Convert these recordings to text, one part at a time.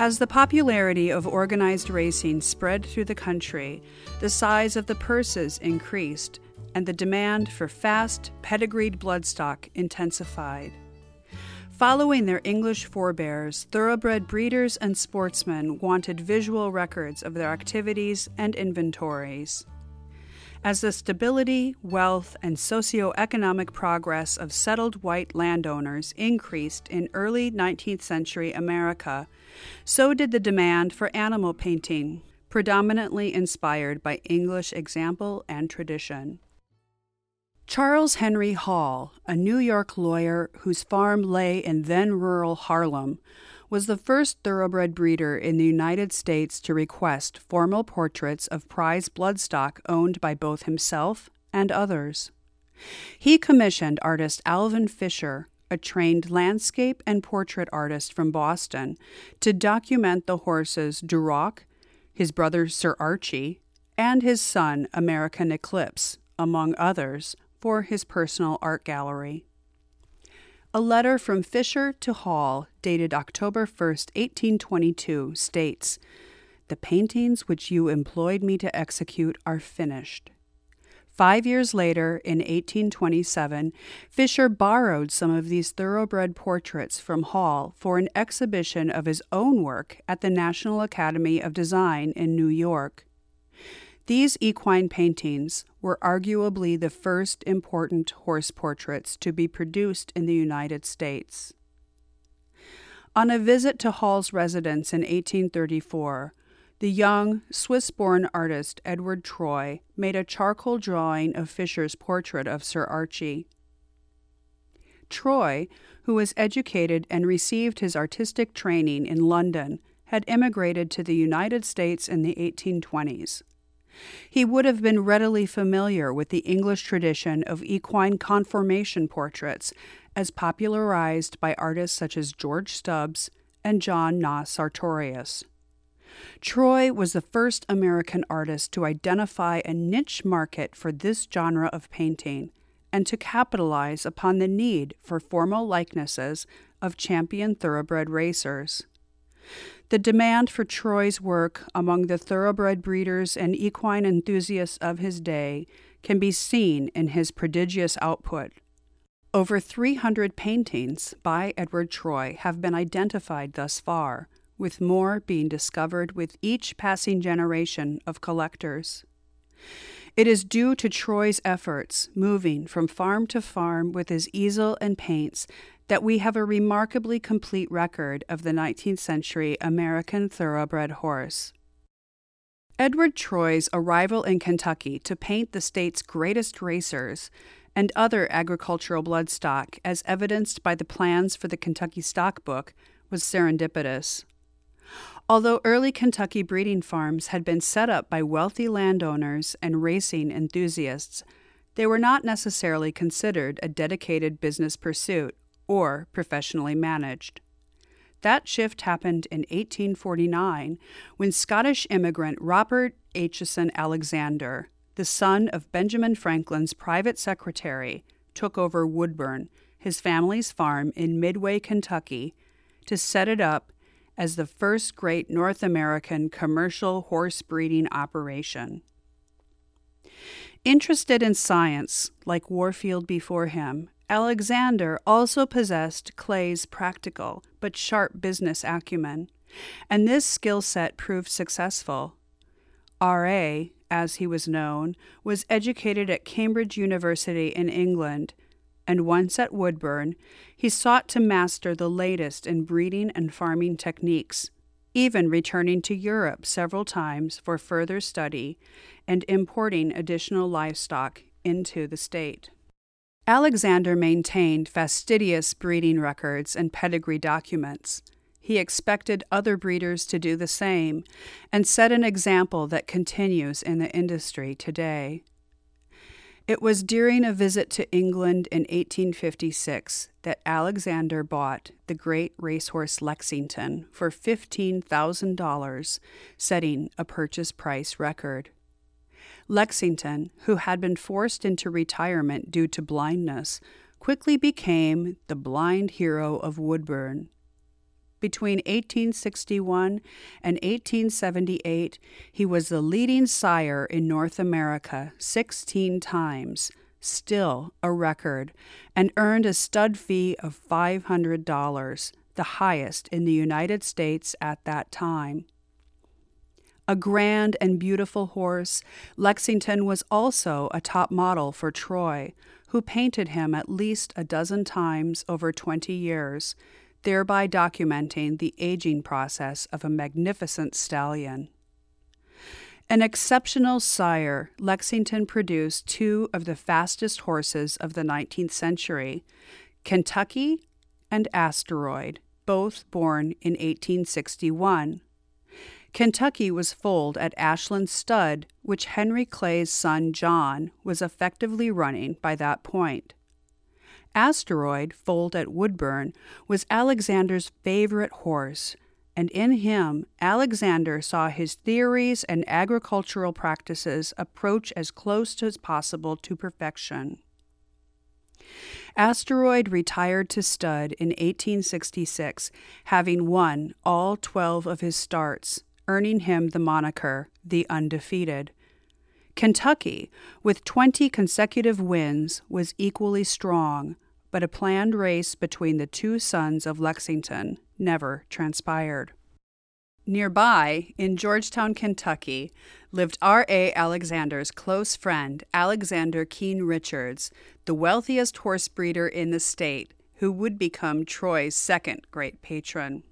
As the popularity of organized racing spread through the country, the size of the purses increased, and the demand for fast, pedigreed bloodstock intensified. Following their English forebears, thoroughbred breeders and sportsmen wanted visual records of their activities and inventories. As the stability, wealth, and socioeconomic progress of settled white landowners increased in early 19th century America, so did the demand for animal painting, predominantly inspired by English example and tradition. Charles Henry Hall, a New York lawyer whose farm lay in then rural Harlem, was the first thoroughbred breeder in the United States to request formal portraits of prize bloodstock owned by both himself and others. He commissioned artist Alvan Fisher, a trained landscape and portrait artist from Boston, to document the horses Duroc, his brother Sir Archie, and his son American Eclipse, among others, for his personal art gallery. A letter from Fisher to Hall, dated October 1, 1822, states The paintings which you employed me to execute are finished. Five years later, in 1827, Fisher borrowed some of these thoroughbred portraits from Hall for an exhibition of his own work at the National Academy of Design in New York. These equine paintings were arguably the first important horse portraits to be produced in the United States. On a visit to Hall's residence in 1834, the young Swiss born artist Edward Troye made a charcoal drawing of Fisher's portrait of Sir Archie. Troye, who was educated and received his artistic training in London, had immigrated to the United States in the 1820s. He would have been readily familiar with the English tradition of equine conformation portraits as popularized by artists such as George Stubbs and John Nost Sartorius. Troye was the first American artist to identify a niche market for this genre of painting and to capitalize upon the need for formal likenesses of champion thoroughbred racers. The demand for Troye's work among the thoroughbred breeders and equine enthusiasts of his day can be seen in his prodigious output. Over 300 paintings by Edward Troye have been identified thus far, with more being discovered with each passing generation of collectors. It is due to Troye's efforts, moving from farm to farm with his easel and paints, that we have a remarkably complete record of the 19th century American thoroughbred horse. Edward Troye's arrival in Kentucky to paint the state's greatest racers and other agricultural bloodstock, as evidenced by the plans for the Kentucky Stock Book, was serendipitous. Although early Kentucky breeding farms had been set up by wealthy landowners and racing enthusiasts, they were not necessarily considered a dedicated business pursuit or professionally managed. That shift happened in 1849 when Scottish immigrant Robert Aitchison Alexander, the son of Benjamin Franklin's private secretary, took over Woodburn, his family's farm in Midway, Kentucky, to set it up as the first great North American commercial horse breeding operation. Interested in science, like Warfield before him, Alexander also possessed Clay's practical but sharp business acumen, and this skill set proved successful. R.A., as he was known, was educated at Cambridge University in England, and once at Woodburn, he sought to master the latest in breeding and farming techniques, even returning to Europe several times for further study and importing additional livestock into the state. Alexander maintained fastidious breeding records and pedigree documents. He expected other breeders to do the same and set an example that continues in the industry today. It was during a visit to England in 1856 that Alexander bought the great racehorse Lexington for $15,000, setting a purchase price record. Lexington, who had been forced into retirement due to blindness, quickly became the blind hero of Woodburn. Between 1861 and 1878, he was the leading sire in North America 16 times, still a record, and earned a stud fee of $500, the highest in the United States at that time. A grand and beautiful horse, Lexington was also a top model for Troye, who painted him at least a dozen times over 20 years, thereby documenting the aging process of a magnificent stallion. An exceptional sire, Lexington produced two of the fastest horses of the 19th century Kentucky and Asteroid, both born in 1861. Kentucky was foaled at Ashland Stud, which Henry Clay's son John was effectively running by that point. Asteroid, foaled at Woodburn, was Alexander's favorite horse, and in him Alexander saw his theories and agricultural practices approach as close as possible to perfection. Asteroid retired to stud in 1866, having won all 12 of his starts, earning him the moniker the Undefeated. Kentucky, with 20 consecutive wins, was equally strong, but a planned race between the two sons of Lexington never transpired. Nearby, in Georgetown, Kentucky, lived R.A. Alexander's close friend, Alexander Keene Richards, the wealthiest horse breeder in the state, who would become Troye's second great patron.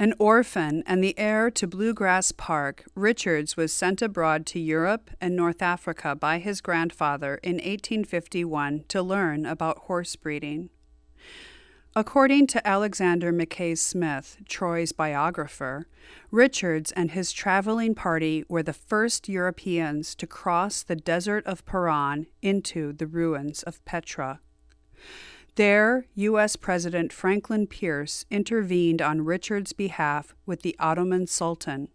An orphan and the heir to Bluegrass Park, Richards was sent abroad to Europe and North Africa by his grandfather in 1851 to learn about horse breeding. According to Alexander Mackay Smith, Troye's biographer, Richards and his traveling party were the first Europeans to cross the desert of Paran into the ruins of Petra. There, U.S. President Franklin Pierce intervened on Richard's behalf with the Ottoman Sultan,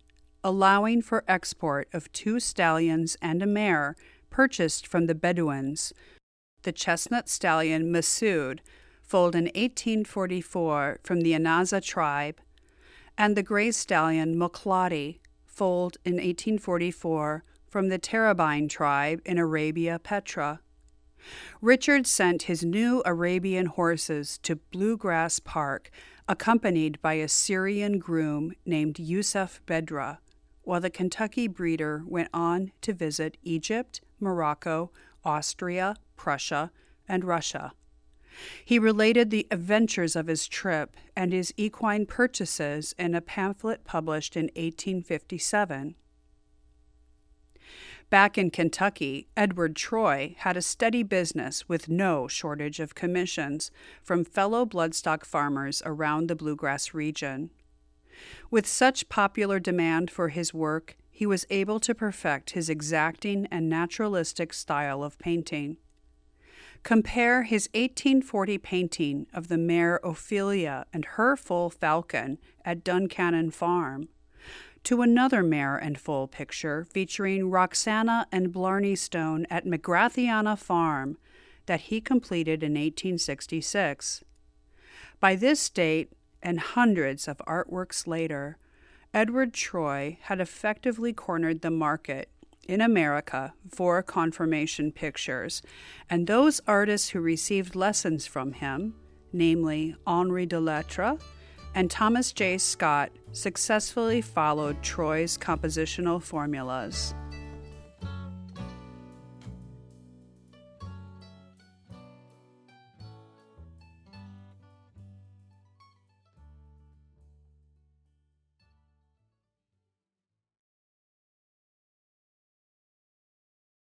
allowing for export of two stallions and a mare purchased from the Bedouins. The chestnut stallion Massoud, foaled in 1844 from the Anaza tribe, and the gray stallion Mokladi, foaled in 1844 from the Tarabine tribe in Arabia Petra. Richard sent his new Arabian horses to Bluegrass Park, accompanied by a Syrian groom named Yusuf Bedra, while the Kentucky breeder went on to visit Egypt, Morocco, Austria, Prussia, and Russia. He related the adventures of his trip and his equine purchases in a pamphlet published in 1857. Back in Kentucky, Edward Troye had a steady business with no shortage of commissions from fellow bloodstock farmers around the bluegrass region. With such popular demand for his work, he was able to perfect his exacting and naturalistic style of painting. Compare his 1840 painting of the mare Ophelia and her foal falcon at Duncannon Farm to another mare and foal picture featuring Roxana and Blarney Stone at McGrathiana Farm that he completed in 1866. By this date, and hundreds of artworks later, Edward Troye had effectively cornered the market in America for conformation pictures, and those artists who received lessons from him, namely Henri de Lattre, and Thomas J. Scott successfully followed Troye's compositional formulas.